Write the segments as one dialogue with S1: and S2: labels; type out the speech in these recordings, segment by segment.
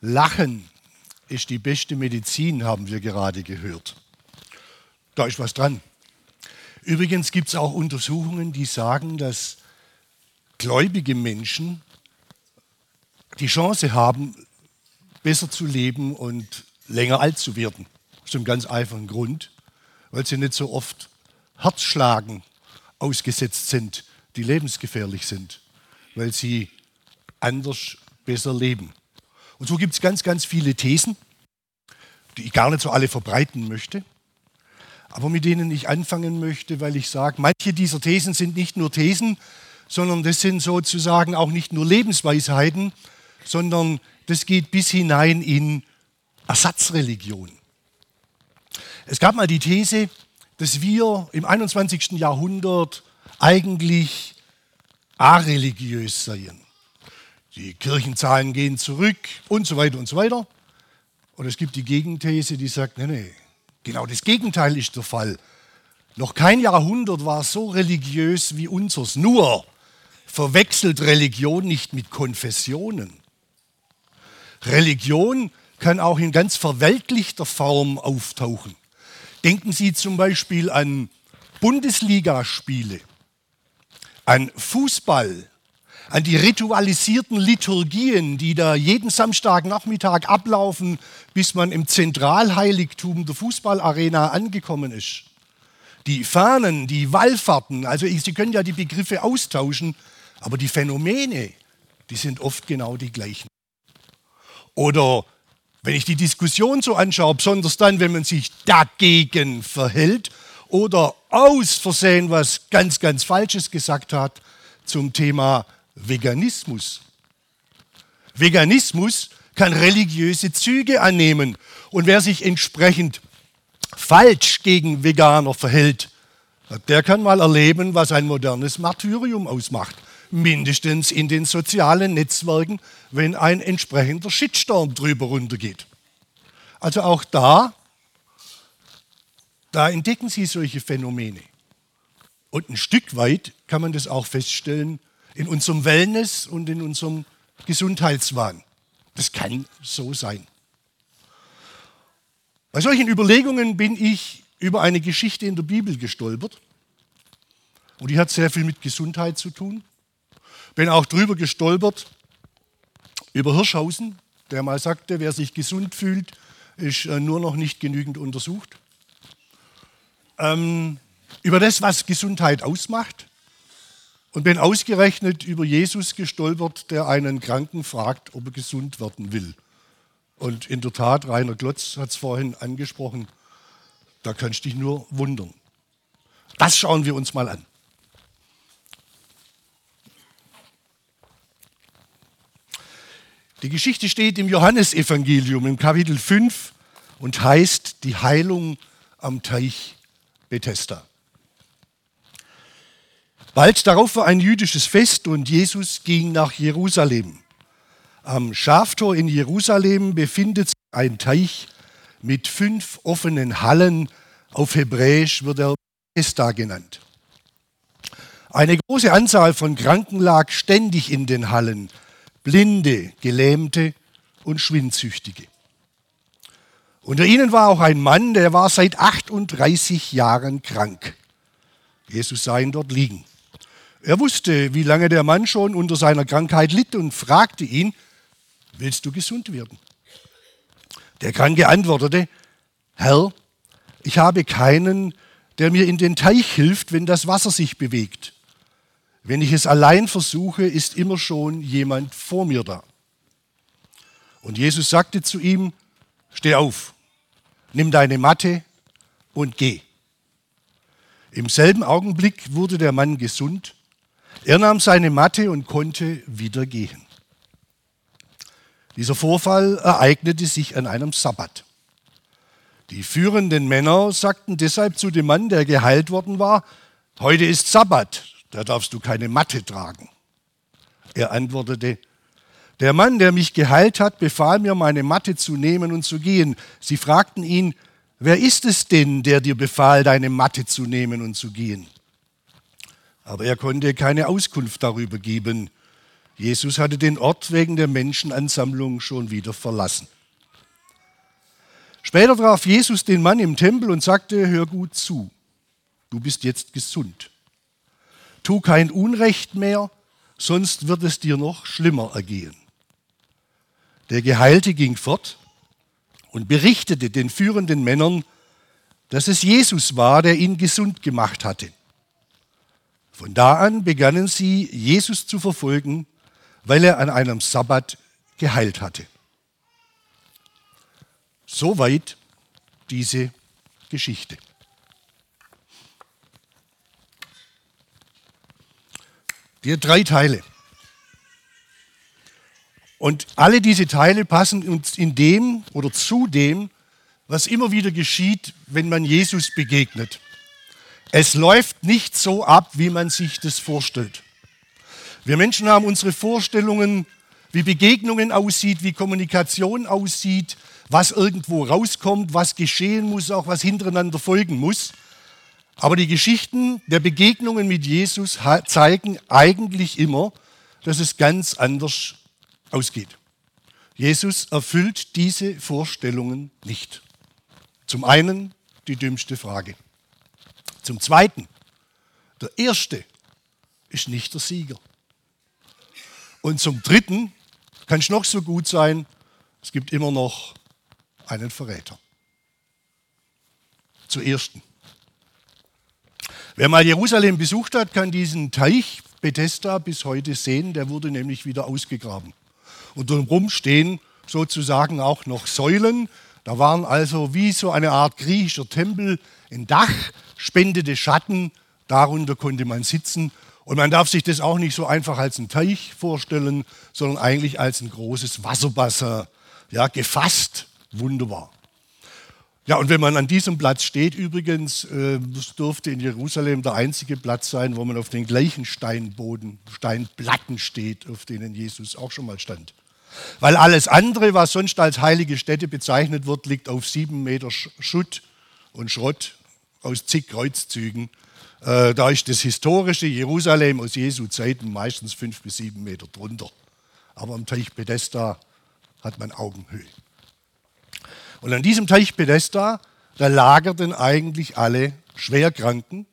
S1: Lachen ist die beste Medizin, haben wir gerade gehört. Da ist was dran. Übrigens gibt es auch Untersuchungen, die sagen, dass gläubige Menschen die Chance haben, besser zu leben und länger alt zu werden. Aus einem ganz einfachen Grund, weil sie nicht so oft Herzschlagen ausgesetzt sind, die lebensgefährlich sind, weil sie anders besser leben. Und so gibt es ganz, ganz viele Thesen, die ich gar nicht so alle verbreiten möchte, aber mit denen ich anfangen möchte, weil ich sage, manche dieser Thesen sind nicht nur Thesen, sondern das sind sozusagen auch nicht nur Lebensweisheiten, sondern das geht bis hinein in Ersatzreligion. Es gab mal die These, dass wir im 21. Jahrhundert eigentlich areligiös seien. Die Kirchenzahlen gehen zurück und so weiter und so weiter. Und es gibt die Gegenthese, die sagt, nee, nee, genau das Gegenteil ist der Fall. Noch kein Jahrhundert war so religiös wie unseres. Nur verwechselt Religion nicht mit Konfessionen. Religion kann auch in ganz verweltlichter Form auftauchen. Denken Sie zum Beispiel an Bundesligaspiele, an Fußball, an die ritualisierten Liturgien, die da jeden Samstagnachmittag ablaufen, bis man im Zentralheiligtum der Fußballarena angekommen ist. Die Fahnen, die Wallfahrten, also Sie können ja die Begriffe austauschen, aber die Phänomene, die sind oft genau die gleichen. Oder wenn ich die Diskussion so anschaue, besonders dann, wenn man sich dagegen verhält oder aus Versehen was ganz, ganz Falsches gesagt hat zum Thema Veganismus. Veganismus kann religiöse Züge annehmen und wer sich entsprechend falsch gegen Veganer verhält, der kann mal erleben, was ein modernes Martyrium ausmacht. Mindestens in den sozialen Netzwerken, wenn ein entsprechender Shitstorm drüber runtergeht. Also auch da, da entdecken Sie solche Phänomene. Und ein Stück weit kann man das auch feststellen in unserem Wellness und in unserem Gesundheitswahn. Das kann so sein. Bei solchen Überlegungen bin ich über eine Geschichte in der Bibel gestolpert. Und die hat sehr viel mit Gesundheit zu tun. Bin auch drüber gestolpert über Hirschhausen, der mal sagte, wer sich gesund fühlt, ist äh, nur noch nicht genügend untersucht. Ähm, über das, was Gesundheit ausmacht und bin ausgerechnet über Jesus gestolpert, der einen Kranken fragt, ob er gesund werden will. Und in der Tat, Rainer Glotz hat es vorhin angesprochen, da kannst du dich nur wundern. Das schauen wir uns mal an. Die Geschichte steht im Johannesevangelium im Kapitel 5 und heißt die Heilung am Teich Bethesda. Bald darauf war ein jüdisches Fest und Jesus ging nach Jerusalem. Am Schaftor in Jerusalem befindet sich ein Teich mit fünf offenen Hallen. Auf Hebräisch wird er Bethesda genannt. Eine große Anzahl von Kranken lag ständig in den Hallen. Blinde, Gelähmte und Schwindsüchtige. Unter ihnen war auch ein Mann, der war seit 38 Jahren krank. Jesus sah ihn dort liegen. Er wusste, wie lange der Mann schon unter seiner Krankheit litt und fragte ihn, willst du gesund werden? Der Kranke antwortete, Herr, ich habe keinen, der mir in den Teich hilft, wenn das Wasser sich bewegt. Wenn ich es allein versuche, ist immer schon jemand vor mir da. Und Jesus sagte zu ihm, steh auf, nimm deine Matte und geh. Im selben Augenblick wurde der Mann gesund er nahm seine Matte und konnte wieder gehen. Dieser Vorfall ereignete sich an einem Sabbat. Die führenden Männer sagten deshalb zu dem Mann, der geheilt worden war, heute ist Sabbat, da darfst du keine Matte tragen. Er antwortete, der Mann, der mich geheilt hat, befahl mir, meine Matte zu nehmen und zu gehen. Sie fragten ihn, wer ist es denn, der dir befahl, deine Matte zu nehmen und zu gehen? Aber er konnte keine Auskunft darüber geben. Jesus hatte den Ort wegen der Menschenansammlung schon wieder verlassen. Später traf Jesus den Mann im Tempel und sagte, hör gut zu, du bist jetzt gesund. Tu kein Unrecht mehr, sonst wird es dir noch schlimmer ergehen. Der Geheilte ging fort und berichtete den führenden Männern, dass es Jesus war, der ihn gesund gemacht hatte. Von da an begannen sie, Jesus zu verfolgen, weil er an einem Sabbat geheilt hatte. Soweit diese Geschichte. Die drei Teile. Und alle diese Teile passen uns in dem oder zu dem, was immer wieder geschieht, wenn man Jesus begegnet. Es läuft nicht so ab, wie man sich das vorstellt. Wir Menschen haben unsere Vorstellungen, wie Begegnungen aussieht, wie Kommunikation aussieht, was irgendwo rauskommt, was geschehen muss, auch was hintereinander folgen muss. Aber die Geschichten der Begegnungen mit Jesus zeigen eigentlich immer, dass es ganz anders ausgeht. Jesus erfüllt diese Vorstellungen nicht. Zum einen die dümmste Frage. Zum zweiten, der erste ist nicht der Sieger. Und zum dritten kann es noch so gut sein, es gibt immer noch einen Verräter. Zur ersten. Wer mal Jerusalem besucht hat, kann diesen Teich Bethesda bis heute sehen. Der wurde nämlich wieder ausgegraben. Und drumherum stehen sozusagen auch noch Säulen. Da waren also wie so eine Art griechischer Tempel ein Dach, spendete Schatten, darunter konnte man sitzen. Und man darf sich das auch nicht so einfach als einen Teich vorstellen, sondern eigentlich als ein großes Wasserbassin. Ja, gefasst, wunderbar. Ja, und wenn man an diesem Platz steht, übrigens, äh, das dürfte in Jerusalem der einzige Platz sein, wo man auf den gleichen Steinboden, Steinplatten steht, auf denen Jesus auch schon mal stand. Weil alles andere, was sonst als heilige Stätte bezeichnet wird, liegt auf sieben Meter Schutt und Schrott aus zig Kreuzzügen. Äh, da ist das historische Jerusalem aus Jesu Zeiten meistens fünf bis sieben Meter drunter. Aber am Teich Bethesda hat man Augenhöhe. Und an diesem Teich Bethesda, da lagerten eigentlich alle Schwerkranken,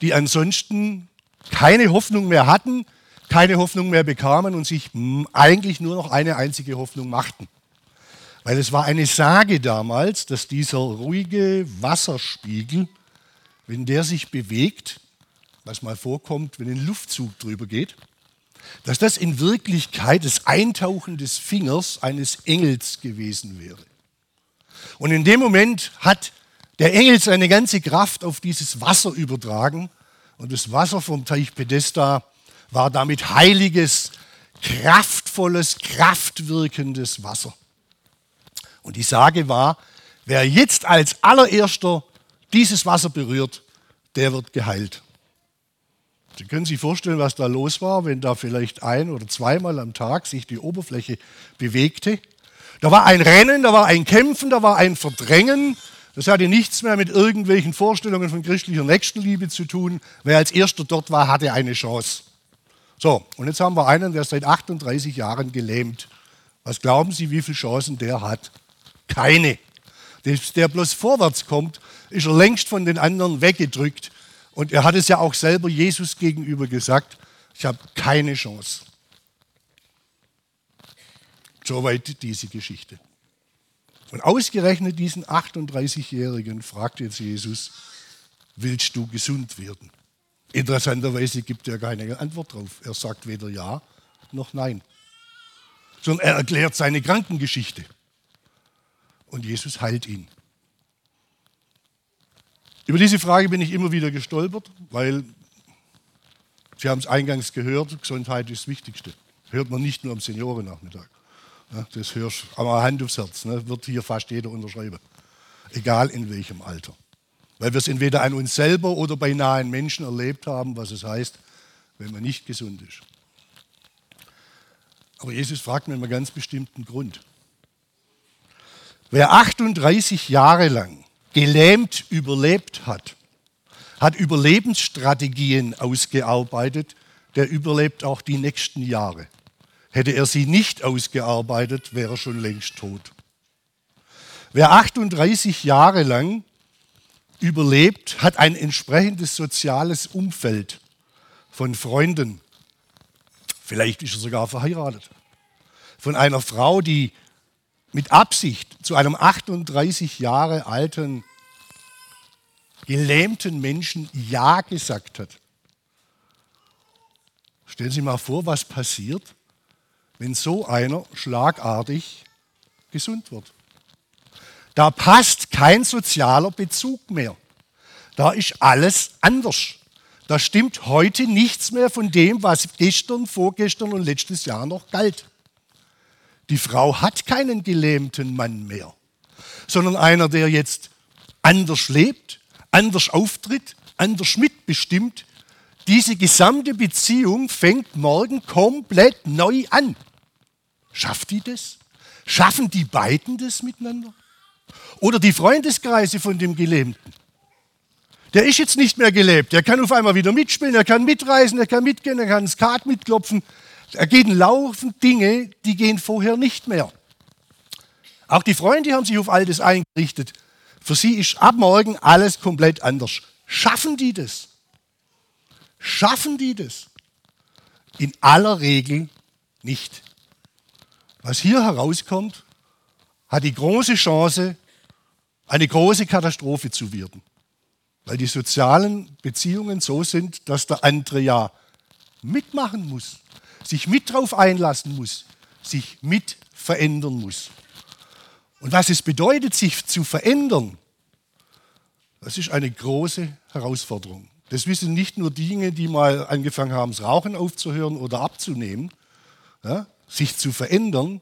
S1: die ansonsten keine Hoffnung mehr hatten, keine Hoffnung mehr bekamen und sich eigentlich nur noch eine einzige Hoffnung machten. Weil es war eine Sage damals, dass dieser ruhige Wasserspiegel, wenn der sich bewegt, was mal vorkommt, wenn ein Luftzug drüber geht, dass das in Wirklichkeit das Eintauchen des Fingers eines Engels gewesen wäre. Und in dem Moment hat der Engel seine ganze Kraft auf dieses Wasser übertragen und das Wasser vom Teich Pedesta war damit heiliges, kraftvolles, kraftwirkendes Wasser. Und die Sage war, wer jetzt als allererster dieses Wasser berührt, der wird geheilt. Sie können sich vorstellen, was da los war, wenn da vielleicht ein oder zweimal am Tag sich die Oberfläche bewegte da war ein Rennen, da war ein Kämpfen, da war ein Verdrängen. Das hatte nichts mehr mit irgendwelchen Vorstellungen von christlicher Nächstenliebe zu tun. Wer als erster dort war, hatte eine Chance. So, und jetzt haben wir einen, der seit 38 Jahren gelähmt. Was glauben Sie, wie viele Chancen der hat? Keine. Der bloß vorwärts kommt, ist er längst von den anderen weggedrückt. Und er hat es ja auch selber Jesus gegenüber gesagt, ich habe keine Chance. Soweit diese Geschichte. Und ausgerechnet diesen 38-Jährigen fragt jetzt Jesus, willst du gesund werden? Interessanterweise gibt er keine Antwort drauf. Er sagt weder ja noch nein, sondern er erklärt seine Krankengeschichte. Und Jesus heilt ihn. Über diese Frage bin ich immer wieder gestolpert, weil Sie haben es eingangs gehört, Gesundheit ist das Wichtigste. Hört man nicht nur am Seniorennachmittag. Das hörst du, aber Hand aufs Herz, ne, wird hier fast jeder unterschreiben. Egal in welchem Alter. Weil wir es entweder an uns selber oder bei nahen Menschen erlebt haben, was es heißt, wenn man nicht gesund ist. Aber Jesus fragt mir einen ganz bestimmten Grund. Wer 38 Jahre lang gelähmt überlebt hat, hat Überlebensstrategien ausgearbeitet, der überlebt auch die nächsten Jahre. Hätte er sie nicht ausgearbeitet, wäre er schon längst tot. Wer 38 Jahre lang überlebt, hat ein entsprechendes soziales Umfeld von Freunden. Vielleicht ist er sogar verheiratet. Von einer Frau, die mit Absicht zu einem 38 Jahre alten gelähmten Menschen Ja gesagt hat. Stellen Sie sich mal vor, was passiert, wenn so einer schlagartig gesund wird. Da passt kein sozialer Bezug mehr. Da ist alles anders. Da stimmt heute nichts mehr von dem, was gestern, vorgestern und letztes Jahr noch galt. Die Frau hat keinen gelähmten Mann mehr, sondern einer, der jetzt anders lebt, anders auftritt, anders mitbestimmt. Diese gesamte Beziehung fängt morgen komplett neu an. Schafft die das? Schaffen die beiden das miteinander? Oder die Freundeskreise von dem Gelähmten? Der ist jetzt nicht mehr gelebt. Der kann auf einmal wieder mitspielen, er kann mitreisen, er kann mitgehen, er kann Skat mitklopfen. Da gehen laufend Dinge, die gehen vorher nicht mehr. Auch die Freunde haben sich auf all das eingerichtet. Für sie ist ab morgen alles komplett anders. Schaffen die das? Schaffen die das? In aller Regel nicht. Was hier herauskommt, hat die große Chance, eine große Katastrophe zu werden. Weil die sozialen Beziehungen so sind, dass der andere ja mitmachen muss sich mit drauf einlassen muss, sich mit verändern muss. Und was es bedeutet, sich zu verändern, das ist eine große Herausforderung. Das wissen nicht nur diejenigen, die mal angefangen haben, das Rauchen aufzuhören oder abzunehmen. Ja, sich zu verändern.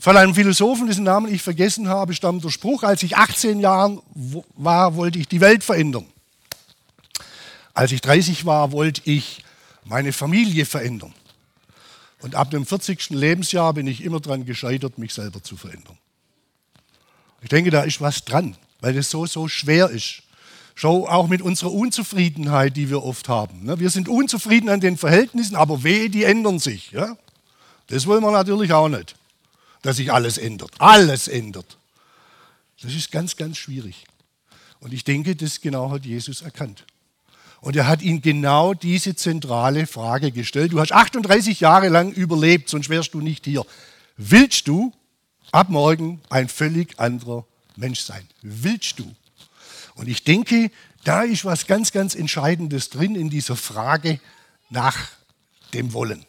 S1: Von einem Philosophen, dessen Namen ich vergessen habe, stammt der Spruch, als ich 18 Jahre war, wollte ich die Welt verändern. Als ich 30 war, wollte ich meine Familie verändern. Und ab dem 40. Lebensjahr bin ich immer daran gescheitert, mich selber zu verändern. Ich denke, da ist was dran, weil es so, so schwer ist. Schau auch mit unserer Unzufriedenheit, die wir oft haben. Ne? Wir sind unzufrieden an den Verhältnissen, aber weh, die ändern sich. Das wollen wir natürlich auch nicht, dass sich alles ändert. Alles ändert. Das ist ganz, ganz schwierig. Und ich denke, das genau hat Jesus erkannt. Und er hat ihn genau diese zentrale Frage gestellt. Du hast 38 Jahre lang überlebt, sonst wärst du nicht hier. Willst du ab morgen ein völlig anderer Mensch sein? Willst du? Und ich denke, da ist was ganz, ganz Entscheidendes drin in dieser Frage nach dem Wollen.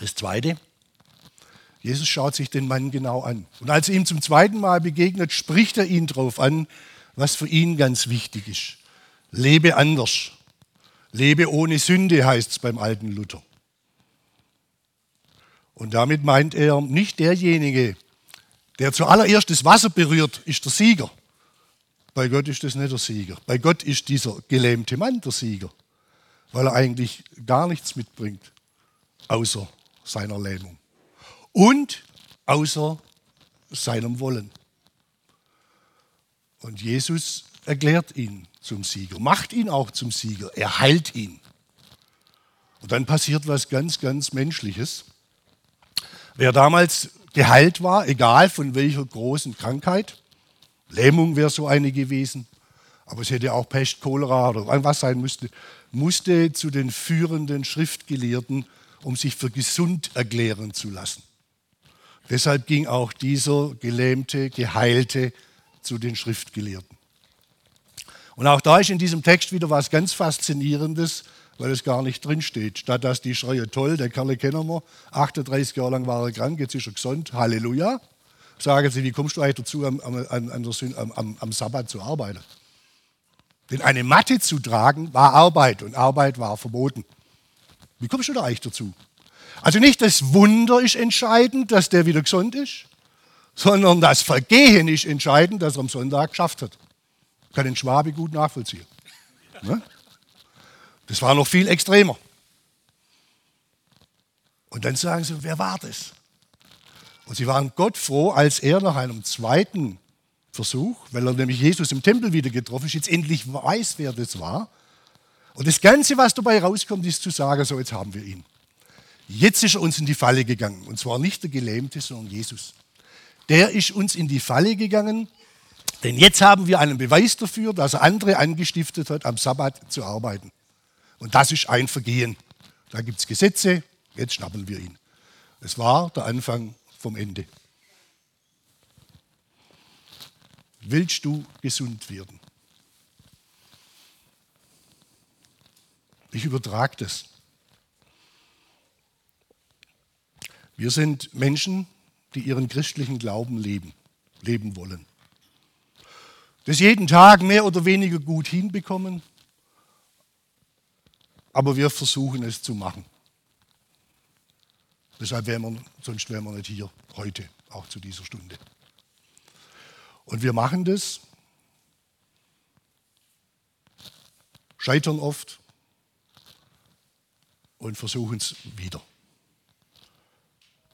S1: Das Zweite, Jesus schaut sich den Mann genau an. Und als er ihm zum zweiten Mal begegnet, spricht er ihn darauf an, was für ihn ganz wichtig ist. Lebe anders. Lebe ohne Sünde heißt es beim alten Luther. Und damit meint er nicht derjenige, der zuallererst das Wasser berührt, ist der Sieger. Bei Gott ist das nicht der Sieger. Bei Gott ist dieser gelähmte Mann der Sieger, weil er eigentlich gar nichts mitbringt, außer seiner Lähmung und außer seinem Wollen. Und Jesus erklärt ihn zum Sieger, macht ihn auch zum Sieger, er heilt ihn. Und dann passiert was ganz, ganz Menschliches. Wer damals geheilt war, egal von welcher großen Krankheit, Lähmung wäre so eine gewesen, aber es hätte auch Pest, Cholera oder was sein müsste, musste zu den führenden Schriftgelehrten, um sich für gesund erklären zu lassen. Deshalb ging auch dieser Gelähmte, Geheilte zu den Schriftgelehrten. Und auch da ist in diesem Text wieder was ganz Faszinierendes, weil es gar nicht drinsteht. Statt dass die schreie, toll, der Kerl kennen wir, 38 Jahre lang war er krank, jetzt ist er gesund, Halleluja. Sagen Sie, wie kommst du eigentlich dazu, am, am, am, am Sabbat zu arbeiten? Denn eine Matte zu tragen war Arbeit und Arbeit war verboten. Wie kommst du da eigentlich dazu? Also nicht das Wunder ist entscheidend, dass der wieder gesund ist, sondern das Vergehen ist entscheidend, dass er am Sonntag geschafft hat. Kann den Schwabe gut nachvollziehen. Ne? Das war noch viel extremer. Und dann sagen sie, wer war das? Und sie waren Gott froh, als er nach einem zweiten Versuch, weil er nämlich Jesus im Tempel wieder getroffen ist, jetzt endlich weiß, wer das war, Und das Ganze, was dabei rauskommt, ist zu sagen, so jetzt haben wir ihn. Jetzt ist er uns in die Falle gegangen. Und zwar nicht der Gelähmte, sondern Jesus. Der ist uns in die Falle gegangen, denn jetzt haben wir einen Beweis dafür, dass er andere angestiftet hat, am Sabbat zu arbeiten. Und das ist ein Vergehen. Da gibt es Gesetze, jetzt schnappen wir ihn. Es war der Anfang vom Ende. Willst du gesund werden? Ich übertrage das. Wir sind Menschen, die ihren christlichen Glauben leben, leben wollen. Das jeden Tag mehr oder weniger gut hinbekommen, aber wir versuchen es zu machen. Deshalb wären wir, sonst wären wir nicht hier heute, auch zu dieser Stunde. Und wir machen das, scheitern oft und versuchen es wieder.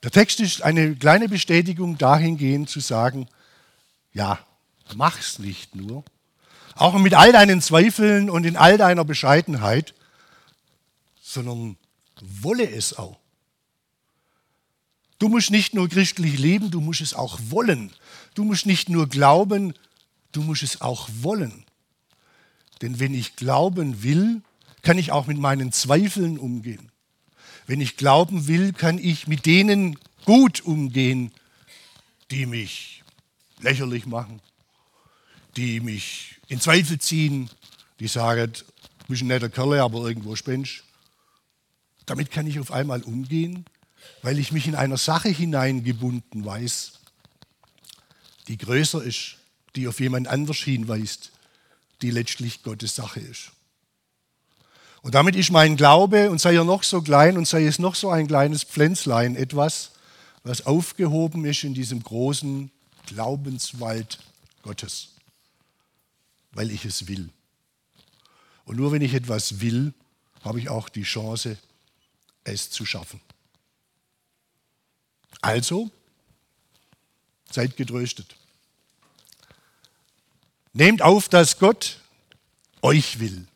S1: Der Text ist eine kleine Bestätigung dahingehend zu sagen, ja, mach's nicht nur. Auch mit all deinen Zweifeln und in all deiner Bescheidenheit, sondern wolle es auch. Du musst nicht nur christlich leben, du musst es auch wollen. Du musst nicht nur glauben, du musst es auch wollen. Denn wenn ich glauben will, kann ich auch mit meinen Zweifeln umgehen. Wenn ich glauben will, kann ich mit denen gut umgehen, die mich lächerlich machen, die mich in Zweifel ziehen, die sagen, du bist ein netter Kerl, aber irgendwo spinnst. Damit kann ich auf einmal umgehen, weil ich mich in einer Sache hineingebunden weiß, die größer ist, die auf jemand anders hinweist, die letztlich Gottes Sache ist. Und damit ist mein Glaube, und sei er noch so klein und sei es noch so ein kleines Pflänzlein, etwas, was aufgehoben ist in diesem großen Glaubenswald Gottes, weil ich es will. Und nur wenn ich etwas will, habe ich auch die Chance, es zu schaffen. Also, seid getröstet. Nehmt auf, dass Gott euch will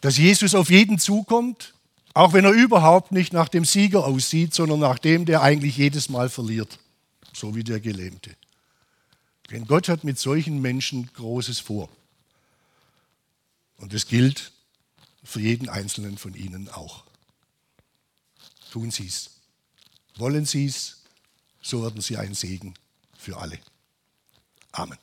S1: dass Jesus auf jeden zukommt, auch wenn er überhaupt nicht nach dem Sieger aussieht, sondern nach dem, der eigentlich jedes Mal verliert, so wie der Gelähmte. Denn Gott hat mit solchen Menschen Großes vor. Und es gilt für jeden Einzelnen von ihnen auch. Tun Sie es. Wollen Sie es, so werden Sie ein Segen für alle. Amen.